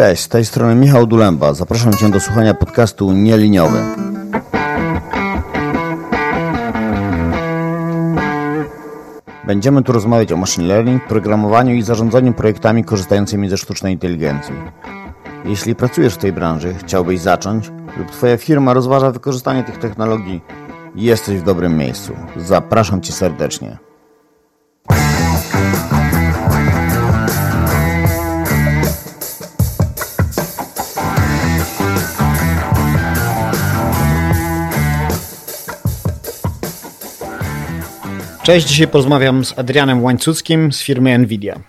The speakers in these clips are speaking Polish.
Cześć, z tej strony Michał Dulemba. Zapraszam Cię do słuchania podcastu Nieliniowy. Będziemy tu rozmawiać o machine learning, programowaniu i zarządzaniu projektami korzystającymi ze sztucznej inteligencji. Jeśli pracujesz w tej branży, chciałbyś zacząć lub Twoja firma rozważa wykorzystanie tych technologii, jesteś w dobrym miejscu. Zapraszam Cię serdecznie. Cześć, dzisiaj porozmawiam z Adrianem Łańcuckim z firmy Nvidia.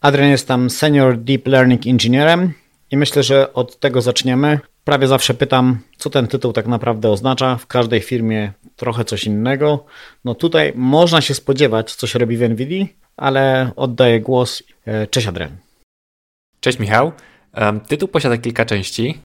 Adrian jest tam Senior Deep Learning Engineerem i myślę, że od tego zaczniemy. Prawie zawsze pytam, co ten tytuł tak naprawdę oznacza. W każdej firmie trochę coś innego. No tutaj można się spodziewać, co się robi w Nvidia, ale oddaję głos. E, cześć Adrian. Cześć Michał. Tytuł posiada kilka części.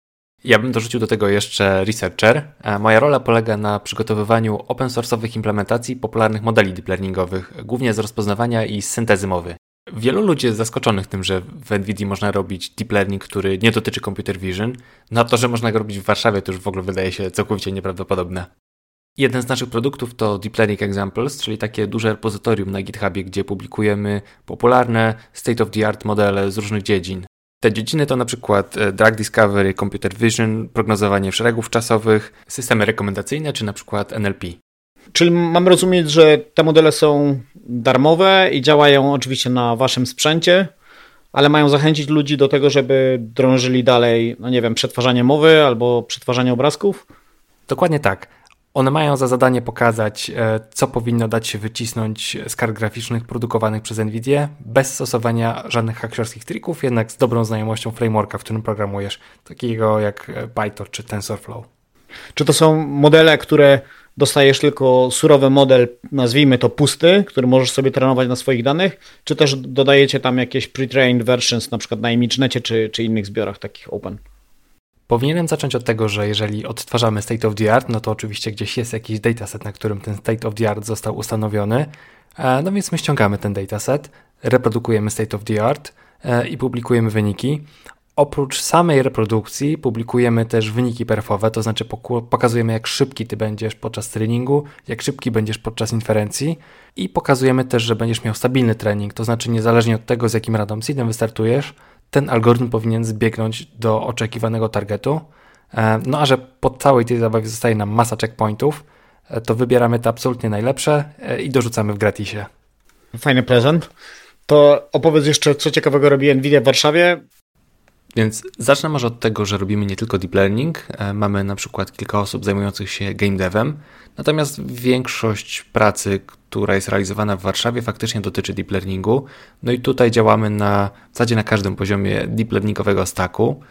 Ja bym dorzucił do tego jeszcze researcher. Moja rola polega na przygotowywaniu open source'owych implementacji popularnych modeli deep learningowych, głównie z rozpoznawania i syntezy mowy. Wielu ludzi jest zaskoczonych tym, że w NVIDIA można robić deep learning, który nie dotyczy computer vision. No a to, że można go robić w Warszawie, to już w ogóle wydaje się całkowicie nieprawdopodobne. Jeden z naszych produktów to Deep Learning Examples, czyli takie duże repozytorium na GitHubie, gdzie publikujemy popularne state-of-the-art modele z różnych dziedzin. Te dziedziny to na przykład e, drug discovery, computer vision, prognozowanie szeregów czasowych, systemy rekomendacyjne czy na przykład NLP. Czyli mam rozumieć, że te modele są darmowe i działają oczywiście na waszym sprzęcie, ale mają zachęcić ludzi do tego, żeby drążyli dalej, no nie wiem, przetwarzanie mowy albo przetwarzanie obrazków? Dokładnie tak. One mają za zadanie pokazać, e, co powinno dać się wycisnąć z kart graficznych produkowanych przez NVIDIA bez stosowania żadnych haksiorskich trików, jednak z dobrą znajomością frameworka, w którym programujesz, takiego jak e, Python czy TensorFlow. Czy to są modele, które dostajesz tylko surowy model, nazwijmy to pusty, który możesz sobie trenować na swoich danych, czy też dodajecie tam jakieś pre-trained versions, na przykład na ImageNecie czy, czy innych zbiorach takich open? Powinienem zacząć od tego, że jeżeli odtwarzamy state of the art, no to oczywiście gdzieś jest jakiś dataset, na którym ten state of the art został ustanowiony. E, no więc my ściągamy ten dataset, reprodukujemy state of the art e, i publikujemy wyniki. Oprócz samej reprodukcji publikujemy też wyniki perfowe, to znaczy pokazujemy jak szybki ty będziesz podczas treningu, jak szybki będziesz podczas inferencji i pokazujemy też, że będziesz miał stabilny trening, to znaczy niezależnie od tego z jakim random seedem wystartujesz, ten algorytm powinien zbiegnąć do oczekiwanego targetu. E, no a że po całej tej zabawie zostaje nam masa checkpointów, e, to wybieramy te absolutnie najlepsze e, i dorzucamy w gratisie. Fajny prezent. To opowiedz jeszcze, co ciekawego robi Nvidia w Warszawie. Więc zacznę może od tego, że robimy nie tylko deep learning. Mamy na przykład kilka osób zajmujących się game devem, natomiast większość pracy, która jest realizowana w Warszawie, faktycznie dotyczy deep learningu. No i tutaj działamy na w zasadzie na każdym poziomie deep learningowego stacku.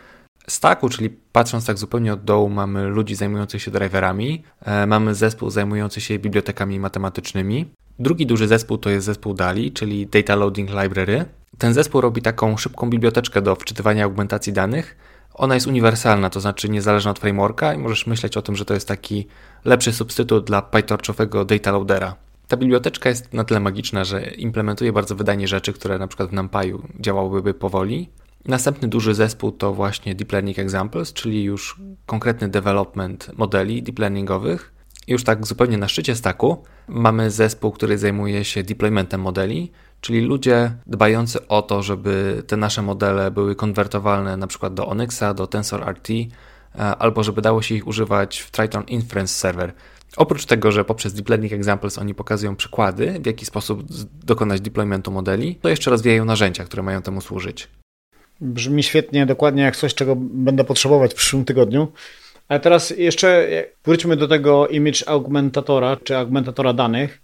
Stacku, czyli patrząc tak zupełnie od dołu, mamy ludzi zajmujących się driverami, e, mamy zespół zajmujący się bibliotekami matematycznymi. Drugi duży zespół to jest zespół DALI, czyli Data Loading Library. Ten zespół robi taką szybką biblioteczkę do wczytywania augmentacji danych. Ona jest uniwersalna, to znaczy niezależna od frameworka i możesz myśleć o tym, że to jest taki lepszy substytut dla PyTorchowego data loadera. Ta biblioteczka jest na tyle magiczna, że implementuje bardzo wydajnie rzeczy, które na przykład w NumPy'u działałyby powoli. Następny duży zespół to właśnie Deep Learning Examples, czyli już konkretny development modeli deep learningowych. Już tak zupełnie na szczycie staku mamy zespół, który zajmuje się deploymentem modeli, czyli ludzie dbający o to, żeby te nasze modele były konwertowalne na przykład do Onyxa, do TensorRT, e, albo żeby dało się ich używać w Triton Inference Server. Oprócz tego, że poprzez Deep Learning Examples oni pokazują przykłady, w jaki sposób dokonać deploymentu modeli, to jeszcze rozwijają narzędzia, które mają temu służyć. Brzmi świetnie, dokładnie jak coś, czego będę potrzebować w przyszłym tygodniu. Ale teraz jeszcze wróćmy do tego image augmentatora, czy augmentatora danych,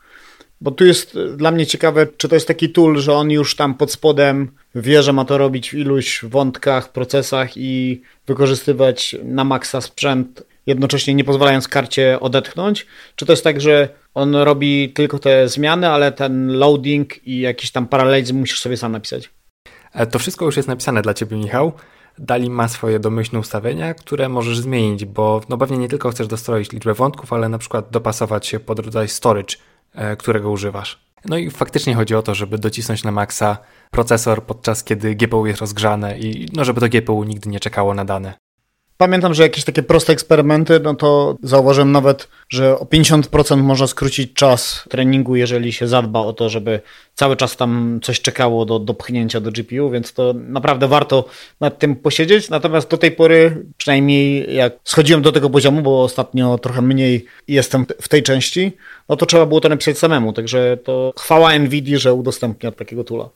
bo tu jest dla mnie ciekawe, czy to jest taki tool, że on już tam pod spodem wie, że ma to robić w iluś wątkach, procesach i wykorzystywać na maksa sprzęt jednocześnie nie pozwalając karcie odetchnąć? Czy to jest tak, że on robi tylko te zmiany, ale ten loading i jakiś tam paralelizm musisz sobie sam napisać? E, to wszystko już jest napisane dla Ciebie, Michał. Dali ma swoje domyślne ustawienia, które możesz zmienić, bo no pewnie nie tylko chcesz dostroić liczbę wątków, ale na przykład dopasować się pod rodzaj storage, e, którego używasz. No i faktycznie chodzi o to, żeby docisnąć na maksa procesor podczas kiedy GPU jest rozgrzane i no żeby to GPU nigdy nie czekało na dane. Pamiętam, że jakieś takie proste eksperymenty, no to zauważyłem nawet, że o 50% można skrócić czas treningu, jeżeli się zadba o to, żeby cały czas tam coś czekało do, do pchnięcia do GPU, więc to naprawdę warto nad tym posiedzieć. Natomiast do tej pory, przynajmniej jak schodziłem do tego poziomu, bo ostatnio trochę mniej jestem w tej części, no to trzeba było to napisać samemu. Także to chwała NVIDII, że udostępnia takiego tula.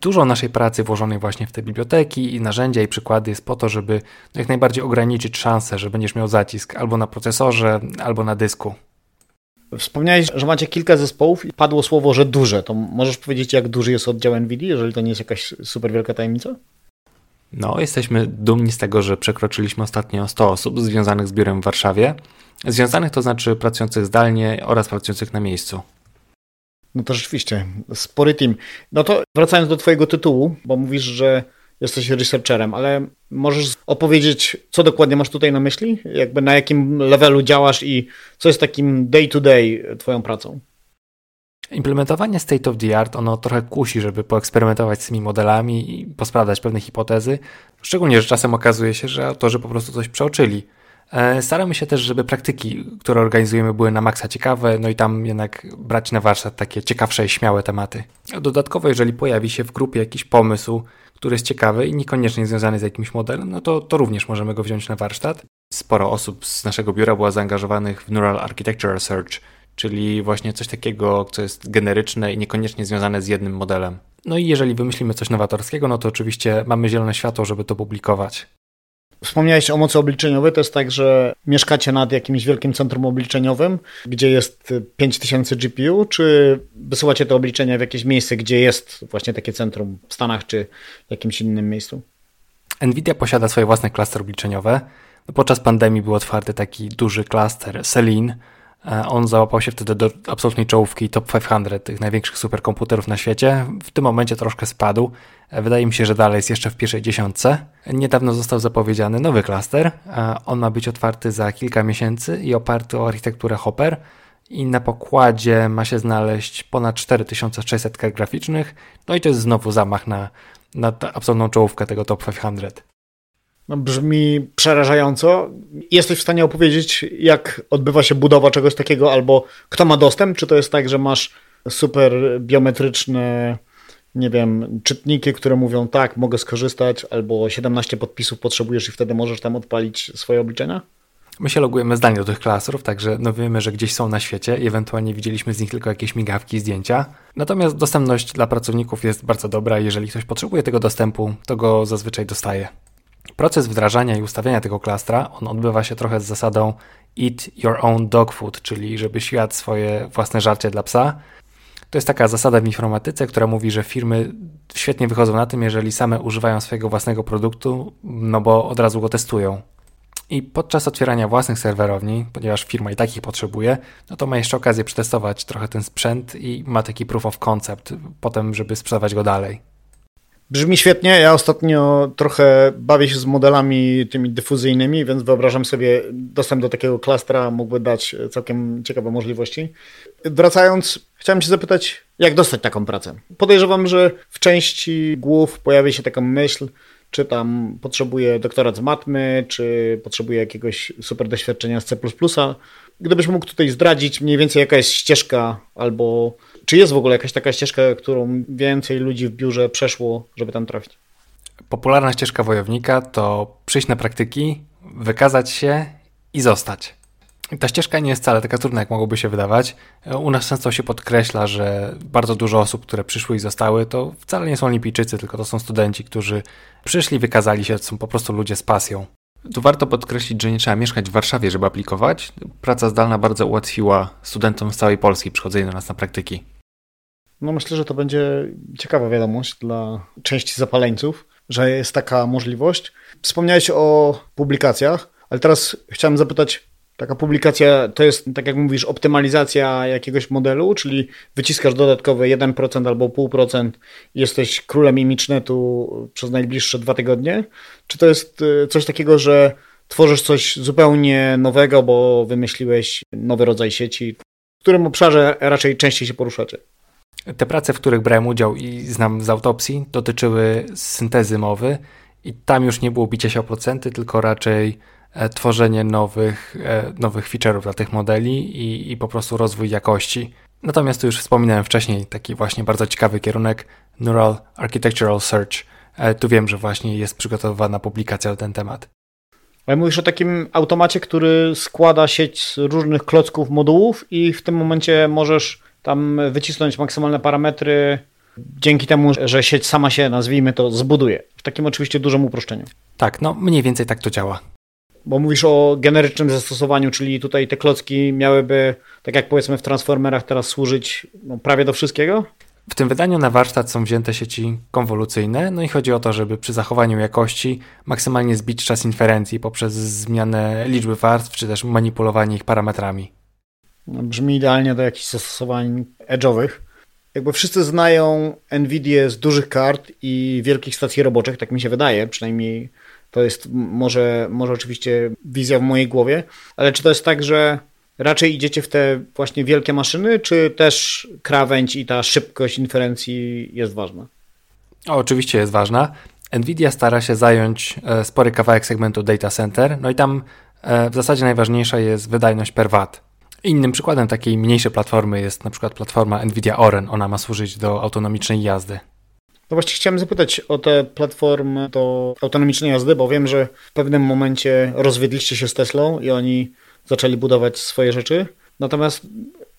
Dużo naszej pracy włożonej właśnie w te biblioteki i narzędzia i przykłady jest po to, żeby jak najbardziej ograniczyć szanse, że będziesz miał zacisk albo na procesorze, albo na dysku. Wspomniałeś, że macie kilka zespołów i padło słowo, że duże. To możesz powiedzieć, jak duży jest oddział NVIDIA, jeżeli to nie jest jakaś super wielka tajemnica? No, jesteśmy dumni z tego, że przekroczyliśmy ostatnio 100 osób związanych z biurem w Warszawie. Związanych to znaczy pracujących zdalnie oraz pracujących na miejscu. No to rzeczywiście, spory team. No to wracając do Twojego tytułu, bo mówisz, że jesteś researcherem, ale możesz opowiedzieć, co dokładnie masz tutaj na myśli? Jakby na jakim levelu działasz i co jest takim day-to-day -day Twoją pracą? Implementowanie state of the art, ono trochę kusi, żeby poeksperymentować z tymi modelami i posprawdzać pewne hipotezy. Szczególnie, że czasem okazuje się, że autorzy po prostu coś przeoczyli. E, staramy się też, żeby praktyki, które organizujemy, były na maksa ciekawe, no i tam jednak brać na warsztat takie ciekawsze i śmiałe tematy. Dodatkowo, jeżeli pojawi się w grupie jakiś pomysł, który jest ciekawy i niekoniecznie związany z jakimś modelem, no to, to również możemy go wziąć na warsztat. Sporo osób z naszego biura było zaangażowanych w Neural Architecture Research, czyli właśnie coś takiego, co jest generyczne i niekoniecznie związane z jednym modelem. No i jeżeli wymyślimy coś nowatorskiego, no to oczywiście mamy zielone światło, żeby to publikować. Wspomniałeś o mocy obliczeniowej, to jest tak, że mieszkacie nad jakimś wielkim centrum obliczeniowym, gdzie jest 5000 GPU, czy wysyłacie te obliczenia w jakieś miejsce, gdzie jest właśnie takie centrum w Stanach, czy jakimś innym miejscu? Nvidia posiada swoje własne klaster obliczeniowe. Podczas pandemii był otwarty taki duży klaster Selene, E, on załapał się wtedy do absolutnej czołówki top 500 tych największych superkomputerów na świecie. W tym momencie troszkę spadł. E, wydaje mi się, że dalej jest jeszcze w pierwszej dziesiątce. Niedawno został zapowiedziany nowy klaster. E, on ma być otwarty za kilka miesięcy i oparty o architekturę Hopper. I na pokładzie ma się znaleźć ponad 4600 kart graficznych. No i to jest znowu zamach na, na absolutną czołówkę tego top 500. No, brzmi przerażająco. Jesteś w stanie opowiedzieć, jak odbywa się budowa czegoś takiego, albo kto ma dostęp? Czy to jest tak, że masz super biometryczne, nie wiem, czytniki, które mówią tak, mogę skorzystać, albo 17 podpisów potrzebujesz i wtedy możesz tam odpalić swoje obliczenia? My się logujemy zdalnie do tych klastrów, także no wiemy, że gdzieś są na świecie i ewentualnie widzieliśmy z nich tylko jakieś migawki, zdjęcia. Natomiast dostępność dla pracowników jest bardzo dobra. Jeżeli ktoś potrzebuje tego dostępu, to go zazwyczaj dostaje. Proces wdrażania i ustawiania tego klastra, on odbywa się trochę z zasadą eat your own dog food, czyli żebyś jadł swoje własne żarcie dla psa. To jest taka zasada w informatyce, która mówi, że firmy świetnie wychodzą na tym, jeżeli same używają swojego własnego produktu, no bo od razu go testują. I podczas otwierania własnych serwerowni, ponieważ firma i takich potrzebuje, no to ma jeszcze okazję przetestować trochę ten sprzęt i ma taki proof of concept, potem, żeby sprzedawać go dalej. Brzmi świetnie. Ja ostatnio trochę bawię się z modelami tymi dyfuzyjnymi, więc wyobrażam sobie, dostęp do takiego klastra mógłby dać całkiem ciekawe możliwości. Wracając, chciałem Cię zapytać, jak dostać taką pracę? Podejrzewam, że w części głów pojawi się taka myśl, czy tam potrzebuje doktorat z matmy, czy potrzebuje jakiegoś super doświadczenia z C++. Gdybyś mógł tutaj zdradzić mniej więcej jaka jest ścieżka albo czy jest w ogóle jakaś taka ścieżka, którą więcej ludzi w biurze przeszło, żeby tam trafić? Popularna ścieżka wojownika to przyjść na praktyki, wykazać się i zostać. Ta ścieżka nie jest wcale taka trudna, jak mogłoby się wydawać. U nas często się podkreśla, że bardzo dużo osób, które przyszły i zostały, to wcale nie są olimpijczycy, tylko to są studenci, którzy przyszli, wykazali się, to są po prostu ludzie z pasją. Tu warto podkreślić, że nie trzeba mieszkać w Warszawie, żeby aplikować. Praca zdalna bardzo ułatwiła studentom z całej Polski przychodzenie do nas na praktyki. No myślę, że to będzie ciekawa wiadomość dla części zapaleńców, że jest taka możliwość. Wspomniałeś o publikacjach, ale teraz chciałem zapytać, taka publikacja to jest, tak jak mówisz, optymalizacja jakiegoś modelu, czyli wyciskasz dodatkowe 1% albo 0,5%, jesteś królem imidżnetu przez najbliższe dwa tygodnie? Czy to jest y, coś takiego, że tworzysz coś zupełnie nowego, bo wymyśliłeś nowy rodzaj sieci? W którym obszarze raczej częściej się poruszacie? Te prace, w których brałem udział i znam z autopsji, dotyczyły syntezy mowy i tam już nie było bicia się o procenty, tylko raczej tworzenie nowych, e, nowych feature'ów dla tych modeli i, i po prostu rozwój jakości. Natomiast tu już wspominałem wcześniej taki właśnie bardzo ciekawy kierunek Neural Architectural Search. E, tu wiem, że właśnie jest przygotowywana publikacja na ten temat. Ale mówisz o takim automacie, który składa sieć z różnych klocków modułów i w tym momencie możesz tam wycisnąć maksymalne parametry dzięki temu, że sieć sama się, nazwijmy to, zbuduje. W takim oczywiście dużym uproszczeniu. Tak, no mniej więcej tak to działa. Bo mówisz o generycznym zastosowaniu, czyli tutaj te klocki miałyby, tak jak powiedzmy w Transformerach teraz służyć no, prawie do wszystkiego? W tym wydaniu na warsztat są wzięte sieci konwolucyjne, no i chodzi o to, żeby przy zachowaniu jakości maksymalnie zbić czas inferencji poprzez zmianę liczby warstw, czy też manipulowanie ich parametrami. No, brzmi idealnie do jakichś zastosowań edge'owych. Jakby wszyscy znają NVIDIA z dużych kart i wielkich stacji roboczych, tak mi się wydaje, przynajmniej to jest może, może oczywiście wizja w mojej głowie, ale czy to jest tak, że raczej idziecie w te właśnie wielkie maszyny, czy też krawędź i ta szybkość inferencji jest ważna? O, oczywiście jest ważna. Nvidia stara się zająć e, spory kawałek segmentu data center, no i tam e, w zasadzie najważniejsza jest wydajność per watt. Innym przykładem takiej mniejszej platformy jest na przykład platforma Nvidia Oren. Ona ma służyć do autonomicznej jazdy. No właśnie chciałem zapytać o te platformy do autonomicznej jazdy, bo wiem, że w pewnym momencie rozwiedliście się z Teslą i oni zaczęli budować swoje rzeczy. Natomiast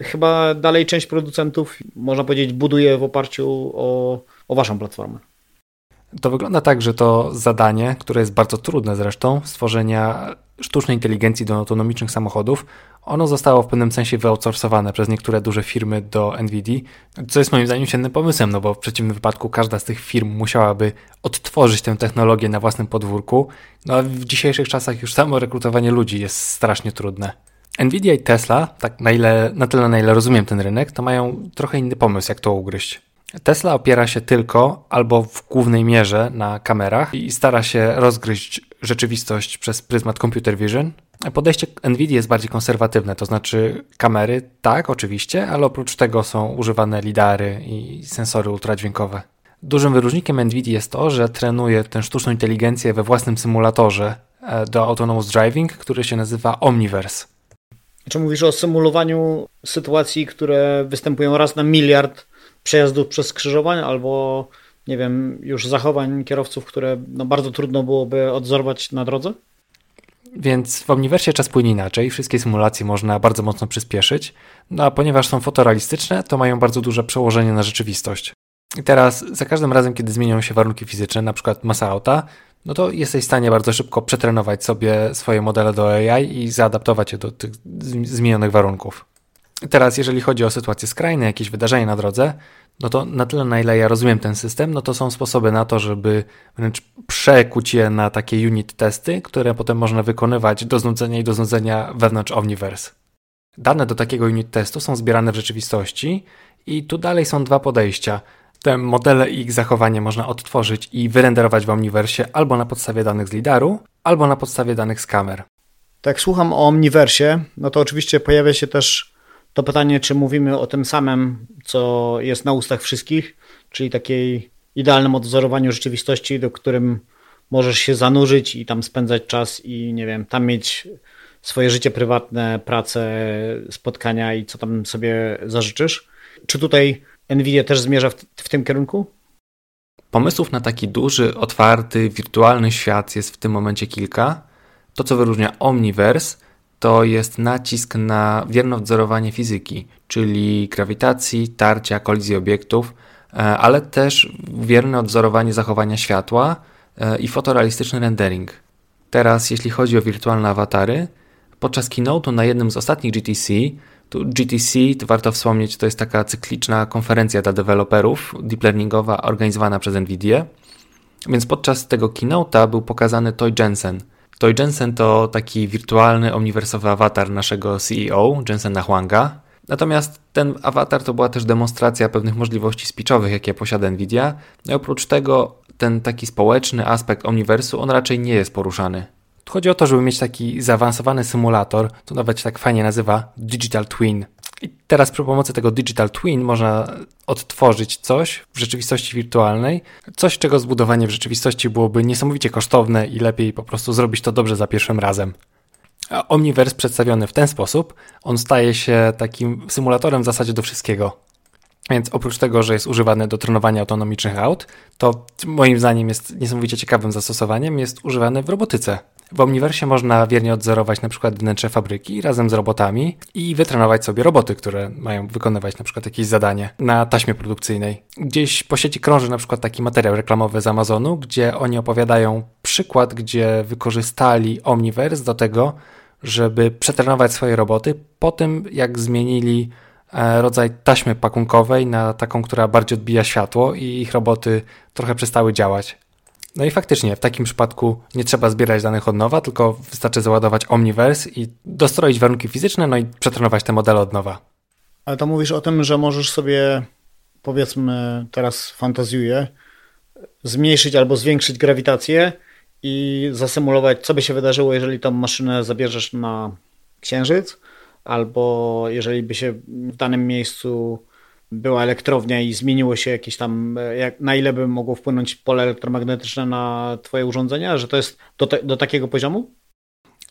chyba dalej część producentów, można powiedzieć, buduje w oparciu o, o waszą platformę. To wygląda tak, że to zadanie, które jest bardzo trudne zresztą, stworzenia sztucznej inteligencji do autonomicznych samochodów, ono zostało w pewnym sensie wyoutsourcowane przez niektóre duże firmy do NVIDIA, co jest moim zdaniem świetnym pomysłem, no bo w przeciwnym wypadku każda z tych firm musiałaby odtworzyć tę technologię na własnym podwórku, no a w dzisiejszych czasach już samo rekrutowanie ludzi jest strasznie trudne. Nvidia i Tesla, tak na, ile, na tyle na ile rozumiem ten rynek, to mają trochę inny pomysł, jak to ugryźć. Tesla opiera się tylko albo w głównej mierze na kamerach i stara się rozgryźć rzeczywistość przez pryzmat computer vision. Podejście Nvidia jest bardziej konserwatywne, to znaczy kamery, tak, oczywiście, ale oprócz tego są używane lidary i sensory ultradźwiękowe. Dużym wyróżnikiem Nvidia jest to, że trenuje tę sztuczną inteligencję we własnym symulatorze e, do Autonomous Driving, który się nazywa Omniverse. Czy mówisz o symulowaniu sytuacji, które występują raz na miliard przejazdów przez skrzyżowań albo nie wiem, już zachowań kierowców, które no, bardzo trudno byłoby odzorować na drodze? Więc w Omniversie czas płynie inaczej, wszystkie symulacje można bardzo mocno przyspieszyć, no a ponieważ są fotorealistyczne, to mają bardzo duże przełożenie na rzeczywistość. I teraz za każdym razem, kiedy zmienią się warunki fizyczne, na przykład masa auta, no to jesteś w stanie bardzo szybko przetrenować sobie swoje modele do AI i zaadaptować je do tych zmienionych warunków. Teraz, jeżeli chodzi o sytuacje skrajne, jakieś wydarzenie na drodze, no to na tyle, na ile ja rozumiem ten system, no to są sposoby na to, żeby wręcz przekuć je na takie unit testy, które potem można wykonywać do znudzenia i do znudzenia wewnątrz Omniverse. Dane do takiego unit testu są zbierane w rzeczywistości i tu dalej są dwa podejścia. Te modele i ich zachowanie można odtworzyć i wyrenderować w Omniverse albo na podstawie danych z lidaru, albo na podstawie danych z kamer. Tak, słucham o Omniversie, no to oczywiście pojawia się też to pytanie, czy mówimy o tym samym, co jest na ustach wszystkich, czyli takiej idealnym odzorowaniu rzeczywistości, do którym możesz się zanurzyć i tam spędzać czas i nie wiem, tam mieć swoje życie prywatne, pracę, spotkania i co tam sobie zażyczysz. Czy tutaj Nvidia też zmierza w, w tym kierunku? Pomysłów na taki duży, otwarty, wirtualny świat jest w tym momencie kilka. To, co wyróżnia Omniverse, to jest nacisk na wierne odzorowanie fizyki, czyli grawitacji, tarcia, kolizji obiektów, e, ale też wierne odzorowanie zachowania światła e, i fotorealistyczny rendering. Teraz, jeśli chodzi o wirtualne awatary, podczas keynote'u na jednym z ostatnich GTC, tu GTC, to warto wspomnieć, to jest taka cykliczna konferencja dla deweloperów deep learningowa organizowana przez NVIDIA, więc podczas tego keynote'a był pokazany Toy Jensen – Toy Jensen to taki wirtualny, omniwersowy awatar naszego CEO, Jensena Huanga. Natomiast ten awatar to była też demonstracja pewnych możliwości speechowych, jakie posiada Nvidia. No i oprócz tego ten taki społeczny aspekt omniwersu, on raczej nie jest poruszany. Chodzi o to, żeby mieć taki zaawansowany symulator, to nawet tak fajnie nazywa Digital Twin. I teraz przy pomocy tego Digital Twin można odtworzyć coś w rzeczywistości wirtualnej, coś czego zbudowanie w rzeczywistości byłoby niesamowicie kosztowne i lepiej po prostu zrobić to dobrze za pierwszym razem. A Omniverse przedstawiony w ten sposób, on staje się takim symulatorem w zasadzie do wszystkiego. Więc oprócz tego, że jest używany do trenowania autonomicznych aut, to moim zdaniem jest niesamowicie ciekawym zastosowaniem, jest używany w robotyce. W Omniversie można wiernie odzorować na przykład wnętrze fabryki razem z robotami i wytrenować sobie roboty, które mają wykonywać na przykład jakieś zadanie na taśmie produkcyjnej. Gdzieś po sieci krąży na przykład taki materiał reklamowy z Amazonu, gdzie oni opowiadają przykład, gdzie wykorzystali Omniverse do tego, żeby przetrenować swoje roboty po tym, jak zmienili e, rodzaj taśmy pakunkowej na taką, która bardziej odbija światło i ich roboty trochę przestały działać. No i faktycznie w takim przypadku nie trzeba zbierać danych od nowa, tylko wystarczy załadować Omniverse i dostroić warunki fizyczne, no i przetrenować te modele od nowa. Ale to mówisz o tym, że możesz sobie, powiedzmy, teraz fantazjuję, zmniejszyć albo zwiększyć grawitację i zasymulować, co by się wydarzyło, jeżeli tą maszynę zabierzesz na Księżyc, albo jeżeli by się w danym miejscu była elektrownia i zmieniło się jakieś tam, jak, na ile by mogło wpłynąć pole elektromagnetyczne na twoje urządzenia, że to jest do, te, do takiego poziomu?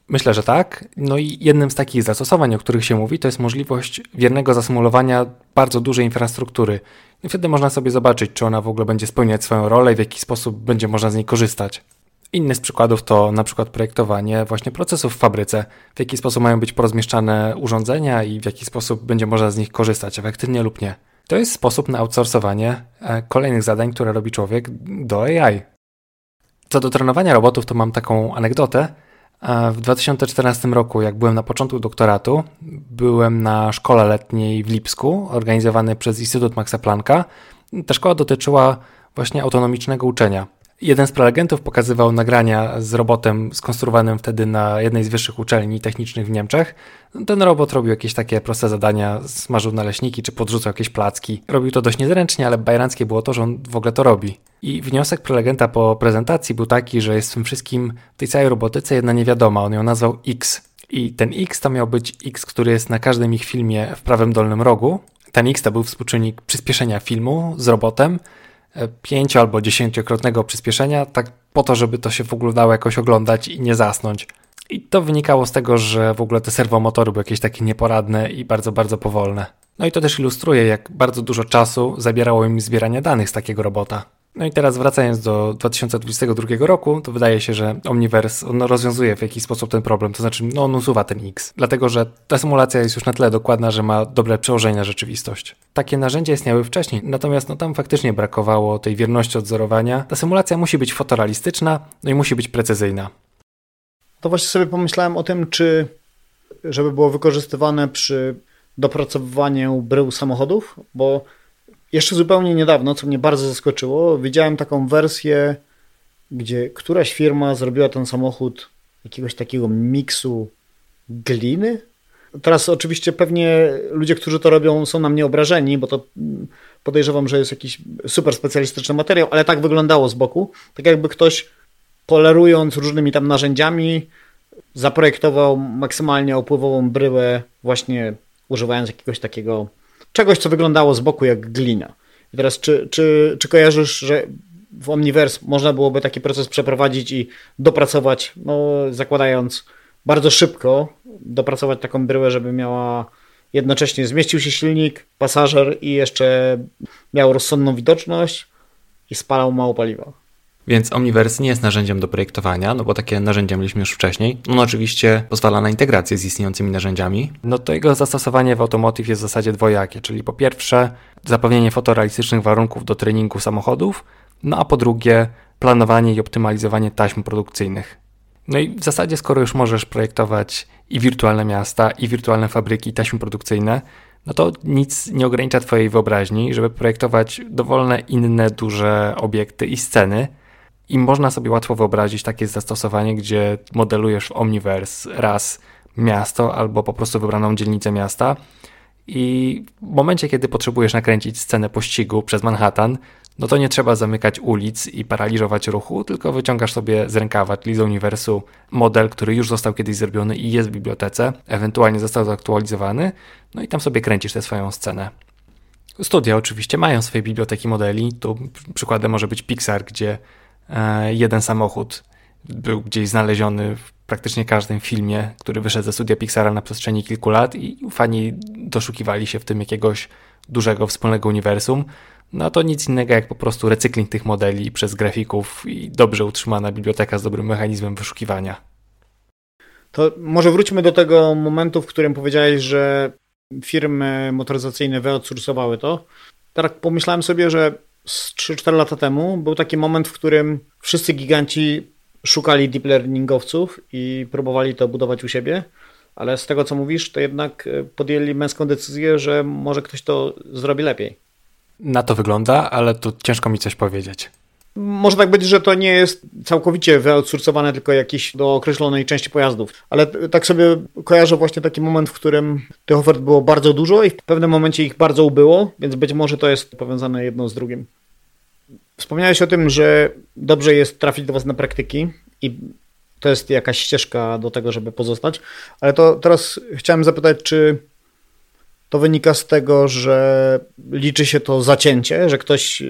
Myślę, że tak. No i jednym z takich zastosowań, o których się mówi, to jest możliwość wiernego zasymulowania bardzo dużej infrastruktury. I wtedy można sobie zobaczyć, czy ona w ogóle będzie spełniać swoją rolę i w jaki sposób będzie można z niej korzystać. Inny z przykładów to na przykład projektowanie właśnie procesów w fabryce, w jaki sposób mają być porozmieszczane urządzenia i w jaki sposób będzie można z nich korzystać, efektywnie lub nie. To jest sposób na outsourcowanie e, kolejnych zadań, które robi człowiek do AI. Co do trenowania robotów, to mam taką anegdotę. W 2014 roku, jak byłem na początku doktoratu, byłem na szkole letniej w Lipsku, organizowanej przez Instytut Maxa Plancka. Ta szkoła dotyczyła właśnie autonomicznego uczenia. Jeden z prelegentów pokazywał nagrania z robotem skonstruowanym wtedy na jednej z wyższych uczelni technicznych w Niemczech. Ten robot robił jakieś takie proste zadania, smażył naleśniki czy podrzucał jakieś placki. Robił to dość niezręcznie, ale bajeranckie było to, że on w ogóle to robi. I wniosek prelegenta po prezentacji był taki, że jest w tym wszystkim, w tej całej robotyce jedna niewiadoma. On ją nazwał X. I ten X to miał być X, który jest na każdym ich filmie w prawym dolnym rogu. Ten X to był współczynnik przyspieszenia filmu z robotem, pięcio albo dziesięciokrotnego przyspieszenia, tak po to, żeby to się w ogóle dało jakoś oglądać i nie zasnąć. I to wynikało z tego, że w ogóle te serwomotory były jakieś takie nieporadne i bardzo, bardzo powolne. No i to też ilustruje, jak bardzo dużo czasu zabierało im zbieranie danych z takiego robota. No i teraz wracając do 2022 roku, to wydaje się, że Omniverse on rozwiązuje w jakiś sposób ten problem, to znaczy no, on usuwa ten X, dlatego że ta symulacja jest już na tyle dokładna, że ma dobre przełożenie na rzeczywistość. Takie narzędzia istniały wcześniej, natomiast no, tam faktycznie brakowało tej wierności odzorowania. Ta symulacja musi być fotorealistyczna, no i musi być precyzyjna. To właśnie sobie pomyślałem o tym, czy żeby było wykorzystywane przy dopracowywaniu brył samochodów, bo jeszcze zupełnie niedawno, co mnie bardzo zaskoczyło, widziałem taką wersję, gdzie któraś firma zrobiła ten samochód jakiegoś takiego miksu gliny. Teraz oczywiście pewnie ludzie, którzy to robią, są na mnie obrażeni, bo to podejrzewam, że jest jakiś super specjalistyczny materiał, ale tak wyglądało z boku. Tak jakby ktoś polerując różnymi tam narzędziami zaprojektował maksymalnie opływową bryłę właśnie używając jakiegoś takiego czegoś, co wyglądało z boku jak glina. I teraz, czy, czy, czy kojarzysz, że w Omniverse można byłoby taki proces przeprowadzić i dopracować, no, zakładając bardzo szybko, dopracować taką bryłę, żeby miała jednocześnie zmieścił się silnik, pasażer i jeszcze miał rozsądną widoczność i spalał mało paliwa. Więc Omniverse nie jest narzędziem do projektowania, no bo takie narzędzia mieliśmy już wcześniej. On oczywiście pozwala na integrację z istniejącymi narzędziami. No to jego zastosowanie w Automotive jest w zasadzie dwojakie, czyli po pierwsze zapewnienie fotorealistycznych warunków do treningu samochodów, no a po drugie planowanie i optymalizowanie taśm produkcyjnych. No i w zasadzie skoro już możesz projektować i wirtualne miasta, i wirtualne fabryki, i taśmy produkcyjne, no to nic nie ogranicza Twojej wyobraźni, żeby projektować dowolne inne duże obiekty i sceny, i można sobie łatwo wyobrazić takie zastosowanie, gdzie modelujesz w Omniverse raz miasto albo po prostu wybraną dzielnicę miasta i w momencie, kiedy potrzebujesz nakręcić scenę pościgu przez Manhattan, no to nie trzeba zamykać ulic i paraliżować ruchu, tylko wyciągasz sobie z rękawa, czyli z uniwersu, model, który już został kiedyś zrobiony i jest w bibliotece, ewentualnie został zaktualizowany, no i tam sobie kręcisz tę swoją scenę. Studia oczywiście mają swoje biblioteki modeli. Tu przykładem może być Pixar, gdzie jeden samochód był gdzieś znaleziony w praktycznie każdym filmie, który wyszedł ze studia Pixara na przestrzeni kilku lat i fani doszukiwali się w tym jakiegoś dużego wspólnego uniwersum. No to nic innego jak po prostu recykling tych modeli przez grafików i dobrze utrzymana biblioteka z dobrym mechanizmem wyszukiwania. To może wróćmy do tego momentu, w którym powiedziałeś, że firmy motoryzacyjne wyoutsourcowały to. Tak pomyślałem sobie, że 3-4 lata temu był taki moment, w którym wszyscy giganci szukali deep learningowców i próbowali to budować u siebie, ale z tego co mówisz, to jednak podjęli męską decyzję, że może ktoś to zrobi lepiej. Na to wygląda, ale tu ciężko mi coś powiedzieć. Może tak być, że to nie jest całkowicie wyoutsourcowane tylko jakieś do określonej części pojazdów, ale tak sobie kojarzę właśnie taki moment, w którym tych ofert było bardzo dużo i w pewnym momencie ich bardzo ubyło, więc być może to jest powiązane jedno z drugim. Wspomniałeś o tym, że dobrze jest trafić do Was na praktyki i to jest jakaś ścieżka do tego, żeby pozostać, ale to teraz chciałem zapytać, czy to wynika z tego, że liczy się to zacięcie, że ktoś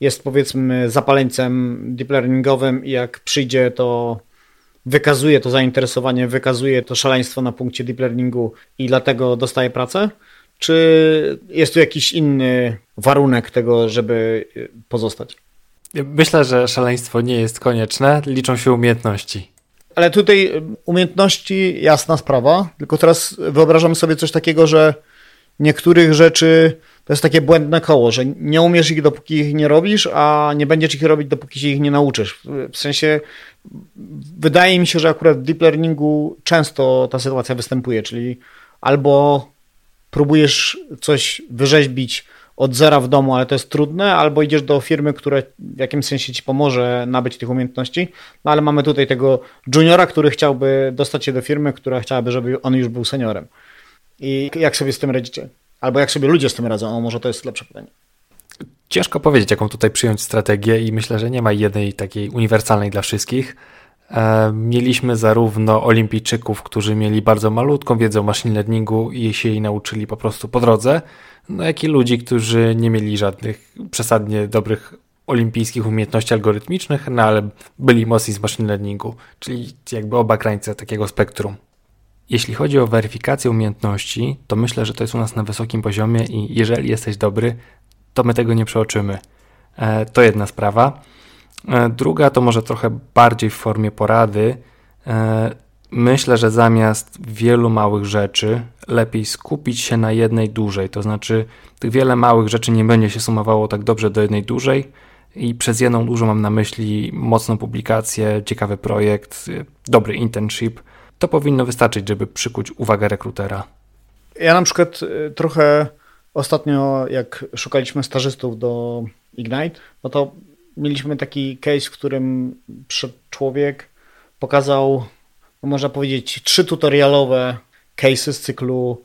jest powiedzmy zapaleńcem deep learningowym i jak przyjdzie to wykazuje to zainteresowanie, wykazuje to szaleństwo na punkcie deep learningu i dlatego dostaje pracę? Czy jest tu jakiś inny warunek tego, żeby pozostać? Myślę, że szaleństwo nie jest konieczne, liczą się umiejętności. Ale tutaj umiejętności, jasna sprawa, tylko teraz wyobrażam sobie coś takiego, że niektórych rzeczy to jest takie błędne koło, że nie umiesz ich, dopóki ich nie robisz, a nie będziesz ich robić, dopóki się ich nie nauczysz. W sensie wydaje mi się, że akurat w deep learningu często ta sytuacja występuje, czyli albo próbujesz coś wyrzeźbić od zera w domu, ale to jest trudne, albo idziesz do firmy, która w jakimś sensie ci pomoże nabyć tych umiejętności, no ale mamy tutaj tego juniora, który chciałby dostać się do firmy, która chciałaby, żeby on już był seniorem. I jak sobie z tym radzicie? Albo jak sobie ludzie z tym radzą? O, może to jest lepsze pytanie. Ciężko powiedzieć, jaką tutaj przyjąć strategię, i myślę, że nie ma jednej takiej uniwersalnej dla wszystkich. E, mieliśmy zarówno olimpijczyków, którzy mieli bardzo malutką wiedzę o machine learningu i się jej nauczyli po prostu po drodze, no jak i ludzi, którzy nie mieli żadnych przesadnie dobrych olimpijskich umiejętności algorytmicznych, no ale byli mocni z machine learningu, czyli jakby oba krańce takiego spektrum. Jeśli chodzi o weryfikację umiejętności, to myślę, że to jest u nas na wysokim poziomie i jeżeli jesteś dobry, to my tego nie przeoczymy. E, to jedna sprawa. E, druga to może trochę bardziej w formie porady. E, myślę, że zamiast wielu małych rzeczy, lepiej skupić się na jednej dużej. To znaczy, tych wiele małych rzeczy nie będzie się sumowało tak dobrze do jednej dużej. I przez jedną dużą mam na myśli mocną publikację, ciekawy projekt, dobry internship to powinno wystarczyć, żeby przykuć uwagę rekrutera. Ja na przykład y, trochę ostatnio, jak szukaliśmy stażystów do Ignite, no to mieliśmy taki case, w którym człowiek pokazał, no można powiedzieć, trzy tutorialowe cases z cyklu,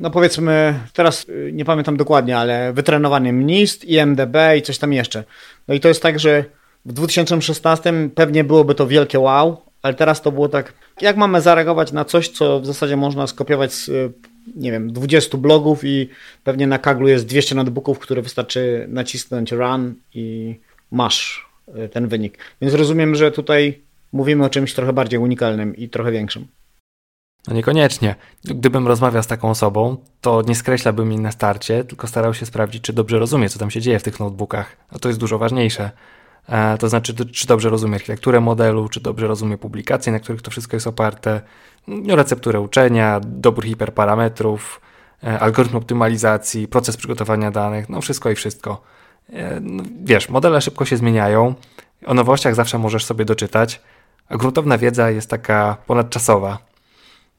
no powiedzmy, teraz y, nie pamiętam dokładnie, ale wytrenowany MNIST, IMDB i coś tam jeszcze. No i to jest tak, że w 2016 pewnie byłoby to wielkie wow, ale teraz to było tak, jak mamy zareagować na coś, co w zasadzie można skopiować z, y, nie wiem, 20 blogów i pewnie na Kaglu jest 200 notebooków, które wystarczy nacisnąć run i masz y, ten wynik. Więc rozumiem, że tutaj mówimy o czymś trochę bardziej unikalnym i trochę większym. No niekoniecznie. Gdybym rozmawiał z taką osobą, to nie skreślałbym jej na starcie, tylko starał się sprawdzić, czy dobrze rozumie, co tam się dzieje w tych notebookach. A to jest dużo ważniejsze. E, to znaczy, czy dobrze rozumie architekturę modelu, czy dobrze rozumie publikacje, na których to wszystko jest oparte, no, recepturę uczenia, dobór hiperparametrów, e, algorytm optymalizacji, proces przygotowania danych, no wszystko i wszystko. E, no, wiesz, modele szybko się zmieniają, o nowościach zawsze możesz sobie doczytać, a gruntowna wiedza jest taka ponadczasowa.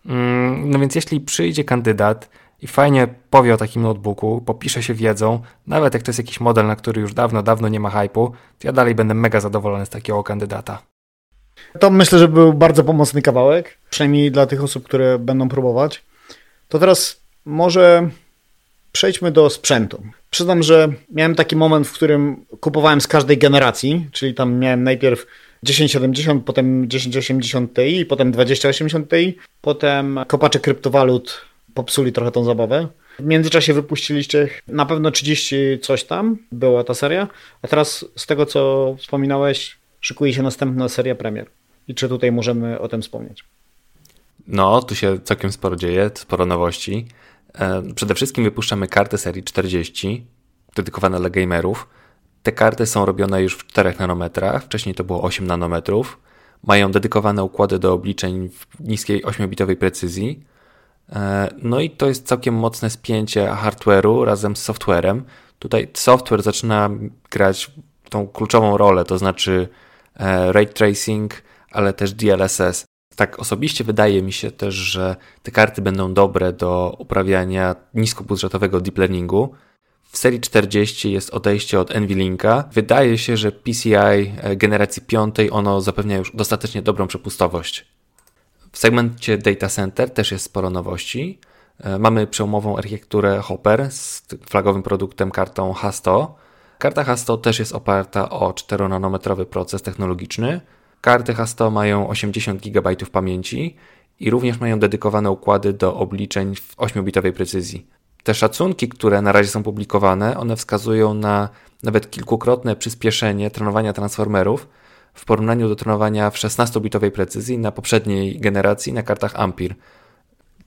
Mm, no więc jeśli przyjdzie kandydat i fajnie powie o takim notebooku, popisze się wiedzą, nawet jak to jest jakiś model, na który już dawno, dawno nie ma hypu, to ja dalej będę mega zadowolony z takiego kandydata. To myślę, że był bardzo pomocny kawałek, przynajmniej dla tych osób, które będą próbować. To teraz może przejdźmy do sprzętu. Przyznam, że miałem taki moment, w którym kupowałem z każdej generacji, czyli tam miałem najpierw 1070, potem 1080 Ti, potem 2080 Ti, potem kopacze kryptowalut popsuli trochę tą zabawę. W międzyczasie wypuściliście na pewno 30 coś tam, była ta seria, a teraz z tego co wspominałeś, szykuje się następna seria premier. I czy tutaj możemy o tym wspomnieć? No, tu się całkiem sporo dzieje, sporo nowości. E, przede wszystkim wypuszczamy kartę serii 40, dedykowane dla gamerów. Te karty są robione już w 4 nanometrach, wcześniej to było 8 nanometrów. Mają dedykowane układy do obliczeń w niskiej 8-bitowej precyzji. E, no i to jest całkiem mocne spięcie hardware'u razem z softwarem. Tutaj software zaczyna grać tą kluczową rolę, to znaczy e, ray tracing, ale też DLSS. Tak osobiście wydaje mi się też, że te karty będą dobre do uprawiania niskobudżetowego deep learningu. W serii 40 jest odejście od NVLinka. Wydaje się, że PCI e, generacji 5 ono zapewnia już dostatecznie dobrą przepustowość. W segmencie data center też jest sporo nowości. E, mamy przełomową architekturę Hopper z flagowym produktem kartą H100. Karta H100 też jest oparta o 4-nanometrowy proces technologiczny. Karty H100 mają 80 GB pamięci i również mają dedykowane układy do obliczeń w 8-bitowej precyzji. Te szacunki, które na razie są publikowane, one wskazują na nawet kilkukrotne przyspieszenie trenowania transformerów w porównaniu do trenowania w 16-bitowej precyzji na poprzedniej generacji na kartach Ampere.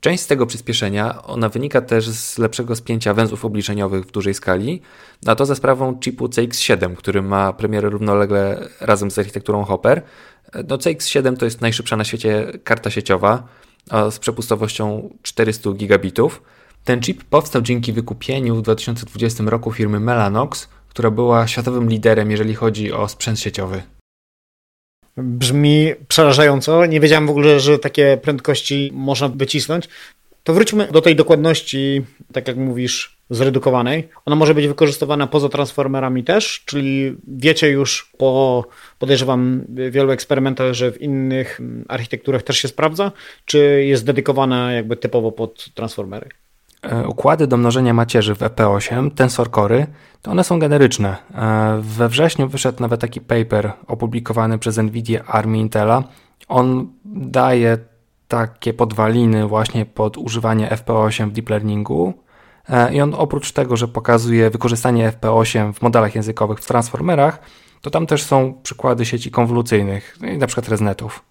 Część z tego przyspieszenia ona wynika też z lepszego spięcia węzłów obliczeniowych w dużej skali, a to za sprawą chipu CX7, który ma premierę równolegle razem z architekturą Hopper. No, CX7 to jest najszybsza na świecie karta sieciowa z przepustowością 400 gigabitów. Ten chip powstał dzięki wykupieniu w 2020 roku firmy Mellanox, która była światowym liderem, jeżeli chodzi o sprzęt sieciowy. Brzmi przerażająco. Nie wiedziałem w ogóle, że takie prędkości można wycisnąć. To wróćmy do tej dokładności, tak jak mówisz, zredukowanej. Ona może być wykorzystywana poza transformerami też, czyli wiecie już po, podejrzewam, wielu eksperymentach, że w innych architekturach też się sprawdza, czy jest dedykowana jakby typowo pod transformery? E, układy do mnożenia macierzy w EP8, Tensor Core, to one są generyczne. E, we wrześniu wyszedł nawet taki paper opublikowany przez NVIDIA Army Intela. On daje takie podwaliny właśnie pod używanie FP8 w deep learningu. E, I on oprócz tego, że pokazuje wykorzystanie FP8 w modelach językowych w transformerach, to tam też są przykłady sieci konwolucyjnych, na przykład ResNetów.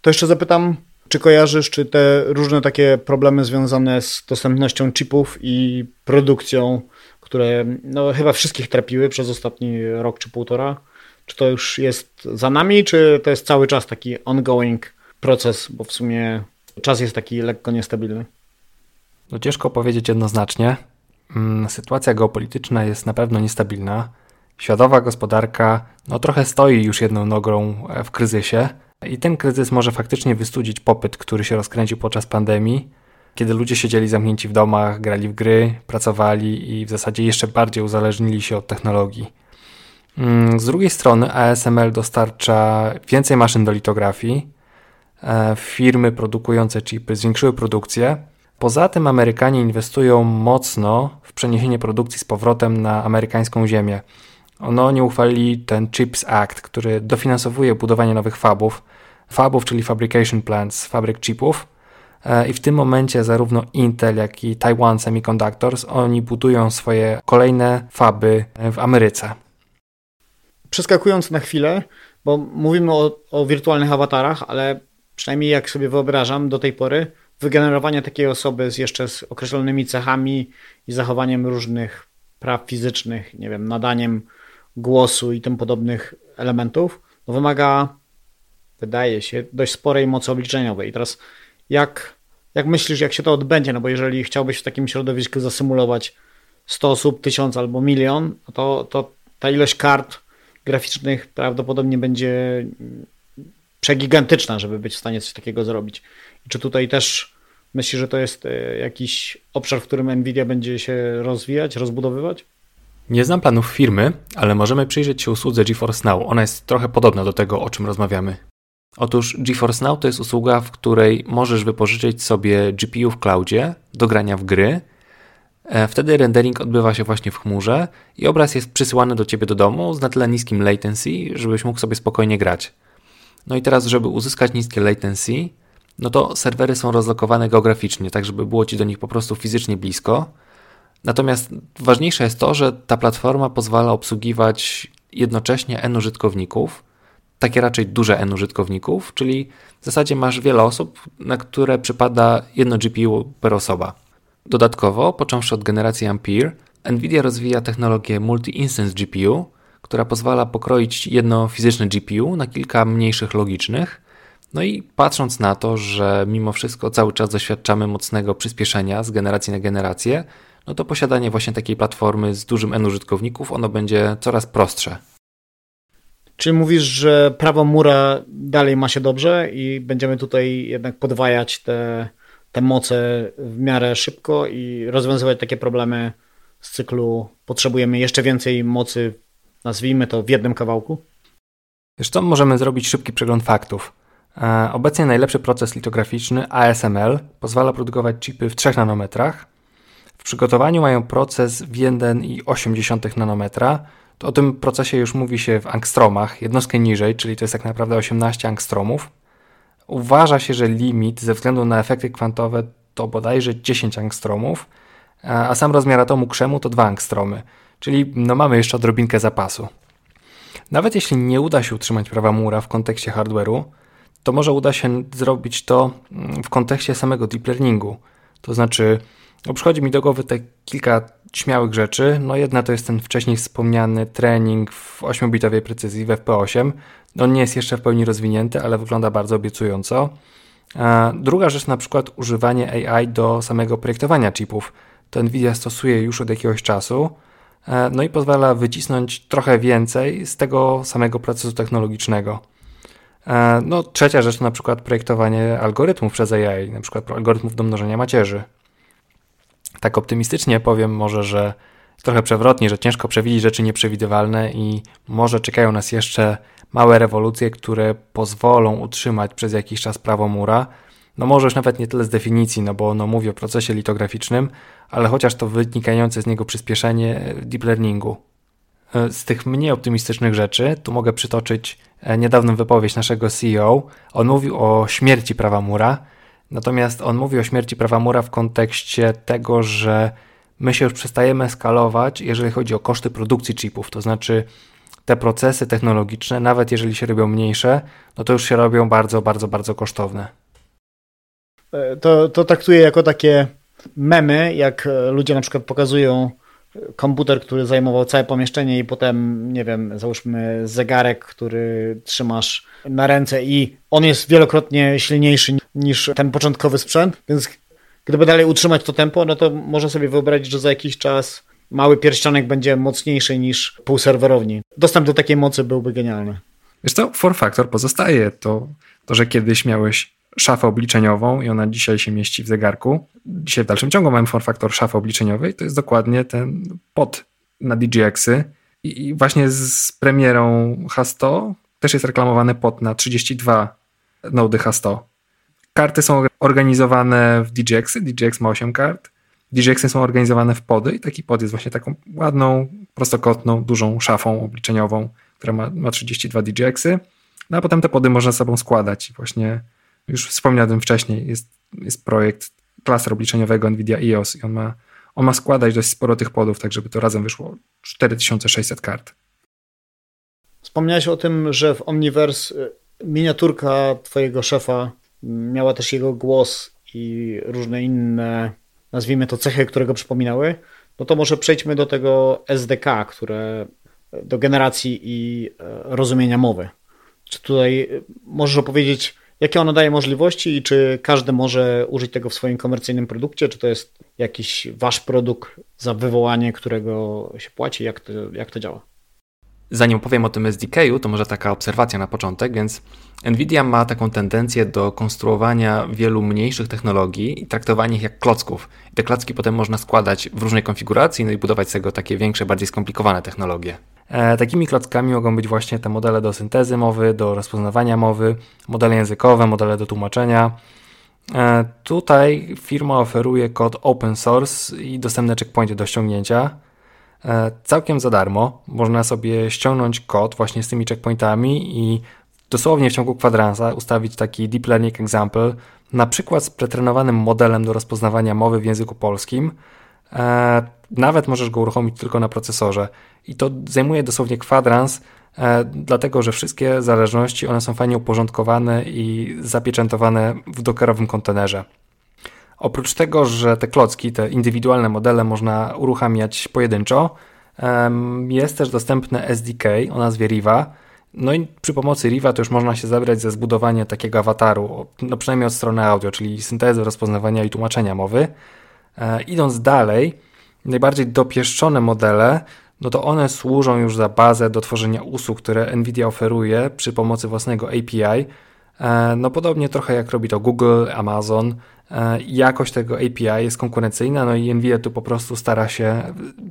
To jeszcze zapytam, czy kojarzysz, czy te różne takie problemy związane z dostępnością chipów i produkcją, które no, chyba wszystkich trapiły przez ostatni rok czy półtora, czy to już jest za nami, czy to jest cały czas taki ongoing proces, bo w sumie czas jest taki lekko niestabilny? No ciężko powiedzieć jednoznacznie. Mm, sytuacja geopolityczna jest na pewno niestabilna. Światowa gospodarka no, trochę stoi już jedną nogą w kryzysie. I ten kryzys może faktycznie wystudzić popyt, który się rozkręcił podczas pandemii, kiedy ludzie siedzieli zamknięci w domach, grali w gry, pracowali i w zasadzie jeszcze bardziej uzależnili się od technologii. Mm, z drugiej strony ASML dostarcza więcej maszyn do litografii. E, firmy produkujące chipy zwiększyły produkcję. Poza tym Amerykanie inwestują mocno w przeniesienie produkcji z powrotem na amerykańską ziemię. Ono nie uchwalili ten CHIPS Act, który dofinansowuje budowanie nowych fabów, fabów, czyli fabrication plants, fabryk chipów. E, I w tym momencie zarówno Intel, jak i Taiwan Semiconductors, oni budują swoje kolejne faby w Ameryce. Przeskakując na chwilę, bo mówimy o, o wirtualnych awatarach, ale przynajmniej jak sobie wyobrażam do tej pory, wygenerowanie takiej osoby z jeszcze z określonymi cechami i zachowaniem różnych praw fizycznych, nie wiem, nadaniem głosu i tym podobnych elementów, no wymaga, wydaje się, dość sporej mocy obliczeniowej. I teraz jak, jak myślisz, jak się to odbędzie? No bo jeżeli chciałbyś w takim środowisku zasymulować 100 osób, 1000 albo milion, no to, to ta ilość kart graficznych prawdopodobnie będzie przegigantyczna, żeby być w stanie coś takiego zrobić. I czy tutaj też myślisz, że to jest e, jakiś obszar, w którym Nvidia będzie się rozwijać, rozbudowywać? Nie znam planów firmy, ale możemy przyjrzeć się usłudze GeForce Now. Ona jest trochę podobna do tego, o czym rozmawiamy. Otóż GeForce Now to jest usługa, w której możesz wypożyczyć sobie GPU w cloudzie do grania w gry E, wtedy rendering odbywa się właśnie w chmurze i obraz jest przysyłany do ciebie do domu z na tyle niskim latency, żebyś mógł sobie spokojnie grać. No i teraz, żeby uzyskać niskie latency, no to serwery są rozlokowane geograficznie, tak żeby było ci do nich po prostu fizycznie blisko. Natomiast ważniejsze jest to, że ta platforma pozwala obsługiwać jednocześnie N użytkowników, takie raczej duże N użytkowników, czyli w zasadzie masz wiele osób, na które przypada jedno GPU per osoba. Dodatkowo, począwszy od generacji Ampere, Nvidia rozwija technologię Multi-Instance GPU, która pozwala pokroić jedno fizyczne GPU na kilka mniejszych logicznych. No i patrząc na to, że mimo wszystko cały czas doświadczamy mocnego przyspieszenia z generacji na generację, no to posiadanie właśnie takiej platformy z dużym N użytkowników, ono będzie coraz prostsze. Czy mówisz, że prawo mura dalej ma się dobrze i będziemy tutaj jednak podwajać te, te moce w miarę szybko i rozwiązywać takie problemy z cyklu potrzebujemy jeszcze więcej mocy, nazwijmy to w jednym kawałku? Wiesz co, możemy zrobić szybki przegląd faktów. E, obecnie najlepszy proces litograficzny ASML pozwala produkować chipy w 3 nanometrach. W przygotowaniu mają proces w 1,8 nanometra, o tym procesie już mówi się w angstromach, jednostkę niżej, czyli to jest tak naprawdę 18 angstromów. Uważa się, że limit ze względu na efekty kwantowe to bodajże 10 angstromów, a sam rozmiar atomu krzemu to 2 angstromy, czyli no mamy jeszcze odrobinkę zapasu. Nawet jeśli nie uda się utrzymać prawa Mura w kontekście hardware'u, to może uda się zrobić to mm, w kontekście samego deep learningu. To znaczy, no, przychodzi mi do głowy te kilka śmiałych rzeczy. No jedna to jest ten wcześniej wspomniany trening w 8-bitowej precyzji w FP8. On nie jest jeszcze w pełni rozwinięty, ale wygląda bardzo obiecująco. Druga rzecz na przykład używanie AI do samego projektowania chipów. To Nvidia stosuje już od jakiegoś czasu. E, no i pozwala wycisnąć trochę więcej z tego samego procesu technologicznego. E, no, trzecia rzecz to na przykład projektowanie algorytmów przez AI, na przykład algorytmów do mnożenia macierzy tak optymistycznie powiem może, że trochę przewrotnie, że ciężko przewidzieć rzeczy nieprzewidywalne i może czekają nas jeszcze małe rewolucje, które pozwolą utrzymać przez jakiś czas prawo mura. No może już nawet nie tyle z definicji, no bo ono mówi o procesie litograficznym, ale chociaż to wynikające z niego przyspieszenie deep learningu. E, z tych mniej optymistycznych rzeczy, tu mogę przytoczyć e, niedawną wypowiedź naszego CEO. On mówił o śmierci prawa mura, Natomiast on mówi o śmierci prawa mura w kontekście tego, że my się już przestajemy skalować, jeżeli chodzi o koszty produkcji chipów. To znaczy, te procesy technologiczne, nawet jeżeli się robią mniejsze, no to już się robią bardzo, bardzo, bardzo kosztowne. E, to, to traktuję jako takie memy, jak ludzie na przykład pokazują komputer, który zajmował całe pomieszczenie i potem, nie wiem, załóżmy zegarek, który trzymasz na ręce i on jest wielokrotnie silniejszy niż ten początkowy sprzęt, więc gdyby dalej utrzymać to tempo, no to można sobie wyobrazić, że za jakiś czas mały pierścionek będzie mocniejszy niż pół serwerowni. Dostęp do takiej mocy byłby genialny. Wiesz co, for factor pozostaje. To, to, że kiedyś miałeś szafę obliczeniową i ona dzisiaj się mieści w zegarku. Dzisiaj w dalszym ciągu mamy form factor szafy obliczeniowej. To jest dokładnie ten pod na DGX-y. I właśnie z premierą H100 też jest reklamowany pod na 32 nody H100. Karty są organizowane w DGX-y. DGX ma 8 kart. DGX-y są organizowane w pody i taki pod jest właśnie taką ładną, prostokątną, dużą szafą obliczeniową, która ma, ma 32 DGX-y. No a potem te pody można sobą składać i właśnie już wspomniałem wcześniej, jest, jest projekt klaser obliczeniowego NVIDIA EOS i on ma, on ma składać dość sporo tych podów, tak żeby to razem wyszło 4600 kart. Wspomniałeś o tym, że w Omniverse y, miniaturka twojego szefa miała też jego głos i różne inne, nazwijmy to cechy, które go przypominały. No to może przejdźmy do tego SDK, które do generacji i e, rozumienia mowy. Czy tutaj y, możesz opowiedzieć, jakie ono daje możliwości i czy każdy może użyć tego w swoim komercyjnym produkcie, czy to jest jakiś wasz produkt za wywołanie, którego się płaci, jak to, jak to działa? Zanim powiem o tym SDK-u, to może taka obserwacja na początek, więc Nvidia ma taką tendencję do konstruowania wielu mniejszych technologii i traktowania ich jak klocków. I te klocki potem można składać w różnej konfiguracji no i budować z tego takie większe, bardziej skomplikowane technologie. E, takimi klockami mogą być właśnie te modele do syntezy mowy, do rozpoznawania mowy, modele językowe, modele do tłumaczenia. E, tutaj firma oferuje kod open source i dostępne checkpointy do ściągnięcia. E, całkiem za darmo. Można sobie ściągnąć kod właśnie z tymi checkpointami i dosłownie w ciągu kwadransa ustawić taki deep learning example, na przykład z pretrenowanym modelem do rozpoznawania mowy w języku polskim. E, nawet możesz go uruchomić tylko na procesorze. I to zajmuje dosłownie kwadrans, E, dlatego że wszystkie zależności one są fajnie uporządkowane i zapieczętowane w dockerowym kontenerze. Oprócz tego, że te klocki, te indywidualne modele można uruchamiać pojedynczo, jest też dostępne SDK o nazwie Riva. No i przy pomocy Riva to już można się zabrać za zbudowanie takiego awataru, no przynajmniej od strony audio, czyli syntezy, rozpoznawania i tłumaczenia mowy. E, idąc dalej, najbardziej dopieszczone modele no to one służą już za bazę do tworzenia usług, które Nvidia oferuje przy pomocy własnego API. E, no podobnie trochę jak robi to Google, Amazon. E, jakość tego API jest konkurencyjna, no i Nvidia tu po prostu stara się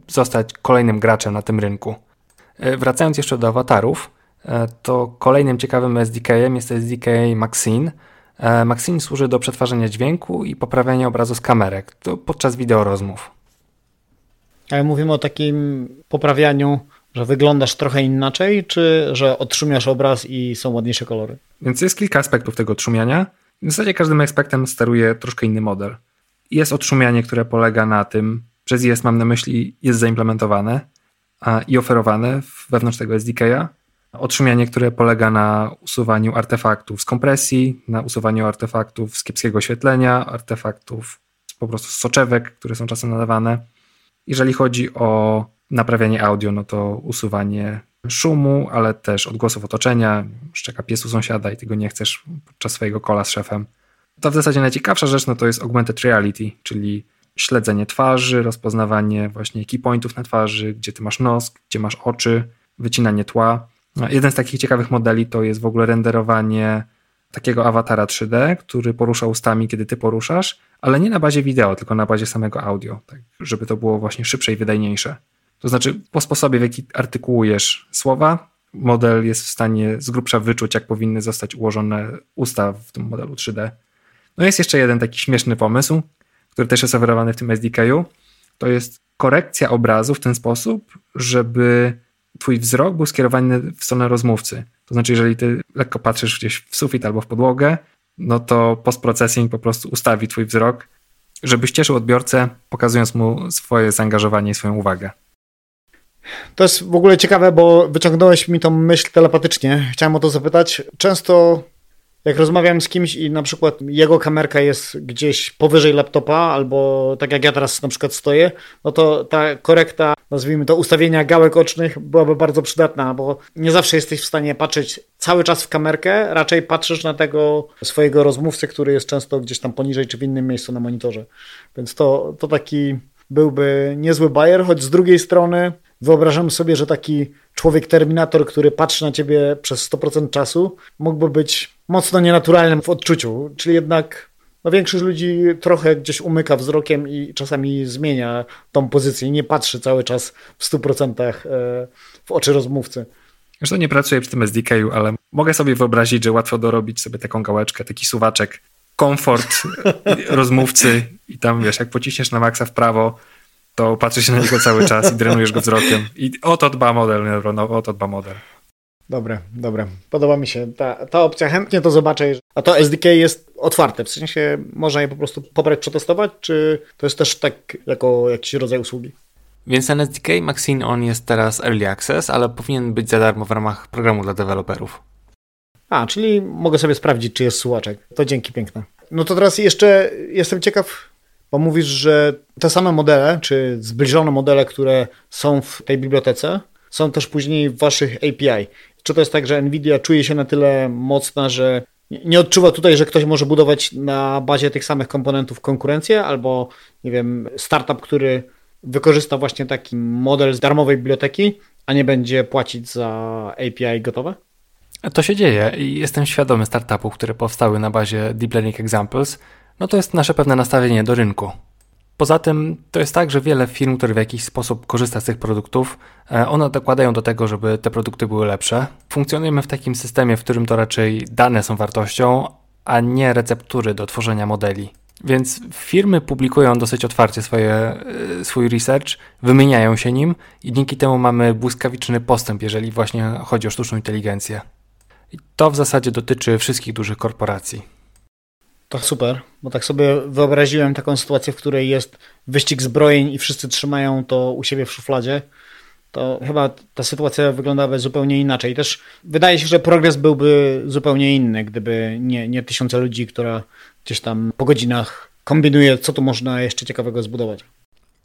zostać kolejnym graczem na tym rynku. Wracając jeszcze do awatarów, to kolejnym ciekawym SDK-em jest SDK Maxine. Maxine służy do przetwarzania dźwięku i poprawiania obrazu z kamerek podczas wideorozmów. Ale mówimy o takim poprawianiu, że wyglądasz trochę inaczej, czy że odszumiasz obraz i są ładniejsze kolory? Więc jest kilka aspektów tego odszumiania. W zasadzie każdym aspektem steruje troszkę inny model. Jest odszumianie, które polega na tym, przez jest mam na myśli, jest zaimplementowane a, i oferowane wewnątrz tego SDK-a. Odszumianie, które polega na usuwaniu artefaktów z kompresji, na usuwaniu artefaktów z kiepskiego oświetlenia, artefaktów po prostu z soczewek, które są czasem nadawane jeżeli chodzi o naprawianie audio, no to usuwanie szumu, ale też odgłosów otoczenia, szczeka piesu sąsiada i tego nie chcesz podczas swojego kola z szefem. To w zasadzie najciekawsza rzecz no to jest augmented reality, czyli śledzenie twarzy, rozpoznawanie właśnie key pointów na twarzy, gdzie ty masz nos, gdzie masz oczy, wycinanie tła. No, jeden z takich ciekawych modeli to jest w ogóle renderowanie takiego awatara 3D, który porusza ustami, kiedy ty poruszasz, ale nie na bazie wideo, tylko na bazie samego audio, tak, żeby to było właśnie szybsze i wydajniejsze. To znaczy, po sposobie, w jaki artykułujesz słowa, model jest w stanie z grubsza wyczuć, jak powinny zostać ułożone usta w tym modelu 3D. No jest jeszcze jeden taki śmieszny pomysł, który też jest oferowany w tym SDK-u. To jest korekcja obrazu w ten sposób, żeby twój wzrok był skierowany w stronę rozmówcy. To znaczy, jeżeli ty lekko patrzysz gdzieś w sufit albo w podłogę, no to postprocessing po prostu ustawi twój wzrok, żeby cieszył odbiorcę, pokazując mu swoje zaangażowanie i swoją uwagę. To jest w ogóle ciekawe, bo wyciągnąłeś mi tą myśl telepatycznie. Chciałem o to zapytać. Często jak rozmawiam z kimś i na przykład jego kamerka jest gdzieś powyżej laptopa, albo tak jak ja teraz na przykład stoję, no to ta korekta, nazwijmy to ustawienia gałek ocznych byłaby bardzo przydatna, bo nie zawsze jesteś w stanie patrzeć cały czas w kamerkę, raczej patrzysz na tego swojego rozmówcę, który jest często gdzieś tam poniżej czy w innym miejscu na monitorze. Więc to, to taki byłby niezły bajer, choć z drugiej strony wyobrażam sobie, że taki człowiek terminator, który patrzy na ciebie przez 100% czasu, mógłby być mocno nienaturalnym w odczuciu, czyli jednak no większość ludzi trochę gdzieś umyka wzrokiem i czasami zmienia tą pozycję i nie patrzy cały czas w 100% e, w oczy rozmówcy. Zresztą nie pracuję przy tym SDK-u, ale mogę sobie wyobrazić, że łatwo dorobić sobie taką gałeczkę, taki suwaczek, komfort rozmówcy i tam wiesz, jak pociśniesz na maksa w prawo, to patrzysz na niego cały czas i drenujesz go wzrokiem. I o to dba model, no, o to dba model. Dobre, dobre. Podoba mi się ta, ta opcja. Chętnie to zobaczę. A to SDK jest otwarte, w sensie można je po prostu pobrać, przetestować, czy to jest też tak jako jakiś rodzaj usługi? Więc ten SDK Maxine On jest teraz Early Access, ale powinien być za darmo w ramach programu dla deweloperów. A, czyli mogę sobie sprawdzić, czy jest słuchaczek. To dzięki piękne. No to teraz jeszcze jestem ciekaw, bo mówisz, że te same modele, czy zbliżone modele, które są w tej bibliotece, są też później w waszych API. Czy to jest tak, że Nvidia czuje się na tyle mocna, że nie odczuwa tutaj, że ktoś może budować na bazie tych samych komponentów konkurencję, albo nie wiem, startup, który wykorzysta właśnie taki model z darmowej biblioteki, a nie będzie płacić za API gotowe? To się dzieje i jestem świadomy startupów, które powstały na bazie Deep Learning Examples. No to jest nasze pewne nastawienie do rynku. Poza tym to jest tak, że wiele firm, które w jakiś sposób korzysta z tych produktów, e, one dokładają do tego, żeby te produkty były lepsze. Funkcjonujemy w takim systemie, w którym to raczej dane są wartością, a nie receptury do tworzenia modeli. Więc firmy publikują dosyć otwarcie swoje, e, swój research, wymieniają się nim i dzięki temu mamy błyskawiczny postęp, jeżeli właśnie chodzi o sztuczną inteligencję. I to w zasadzie dotyczy wszystkich dużych korporacji. To super, bo tak sobie wyobraziłem taką sytuację, w której jest wyścig zbrojeń i wszyscy trzymają to u siebie w szufladzie. To chyba ta sytuacja wyglądałaby zupełnie inaczej. Też wydaje się, że progres byłby zupełnie inny, gdyby nie, nie tysiące ludzi, która gdzieś tam po godzinach kombinuje, co tu można jeszcze ciekawego zbudować.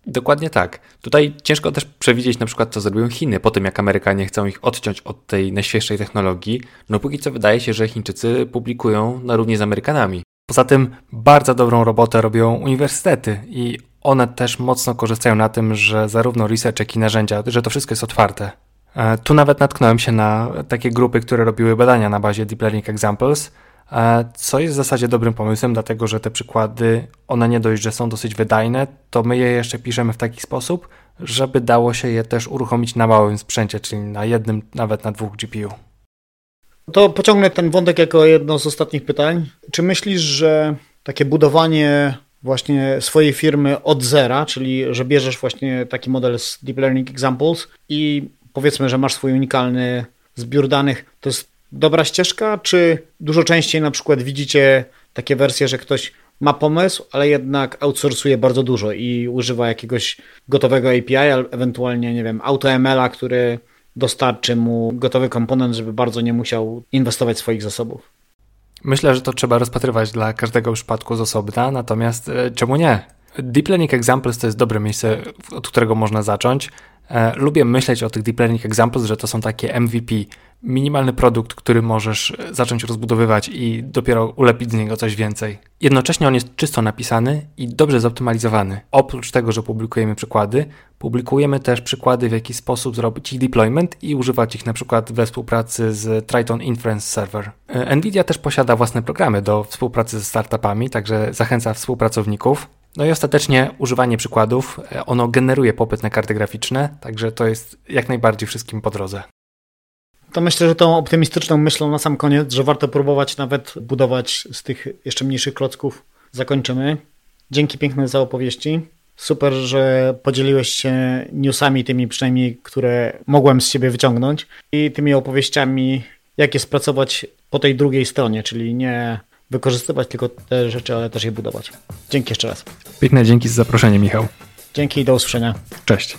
Dokładnie tak. Tutaj ciężko też przewidzieć na przykład, co zrobią Chiny po tym, jak Amerykanie chcą ich odciąć od tej najświeższej technologii. No póki co wydaje się, że Chińczycy publikują na równi z Amerykanami. Poza tym bardzo dobrą robotę robią uniwersytety i one też mocno korzystają na tym, że zarówno research, jak i narzędzia, że to wszystko jest otwarte. E, tu nawet natknąłem się na takie grupy, które robiły badania na bazie Deep Learning Examples, e, co jest w zasadzie dobrym pomysłem, dlatego że te przykłady, one nie dość, że są dosyć wydajne, to my je jeszcze piszemy w taki sposób, żeby dało się je też uruchomić na małym sprzęcie, czyli na jednym, nawet na dwóch GPU. To pociągnę ten wątek jako jedno z ostatnich pytań. Czy myślisz, że takie budowanie właśnie swojej firmy od zera, czyli że bierzesz właśnie taki model z Deep Learning Examples i powiedzmy, że masz swój unikalny zbiór danych, to jest dobra ścieżka, czy dużo częściej na przykład widzicie takie wersje, że ktoś ma pomysł, ale jednak outsourcuje bardzo dużo i używa jakiegoś gotowego API, ewentualnie, nie wiem, AutoML-a, który dostarczy mu gotowy komponent, żeby bardzo nie musiał inwestować swoich zasobów. Myślę, że to trzeba rozpatrywać dla każdego przypadku z osobna, natomiast e, czemu nie? Deep Learning Examples to jest dobre miejsce, od którego można zacząć. E, lubię myśleć o tych Deep Learning Examples, że to są takie MVP, minimalny produkt, który możesz zacząć rozbudowywać i dopiero ulepić z niego coś więcej. Jednocześnie on jest czysto napisany i dobrze zoptymalizowany. Oprócz tego, że publikujemy przykłady, publikujemy też przykłady, w jaki sposób zrobić ich deployment i używać ich na przykład we współpracy z Triton Inference Server. E, Nvidia też posiada własne programy do współpracy ze startupami, także zachęca współpracowników. No i ostatecznie używanie przykładów, e, ono generuje popyt na karty graficzne, także to jest jak najbardziej wszystkim po drodze. To myślę, że tą optymistyczną myślą na sam koniec, że warto próbować nawet budować z tych jeszcze mniejszych klocków. Zakończymy. Dzięki piękne za opowieści. Super, że podzieliłeś się newsami tymi przynajmniej, które mogłem z siebie wyciągnąć i tymi opowieściami, jak jest pracować po tej drugiej stronie, czyli nie wykorzystywać tylko te rzeczy, ale też je budować. Dzięki jeszcze raz. Piękne dzięki za zaproszenie, Michał. Dzięki i do usłyszenia. Cześć.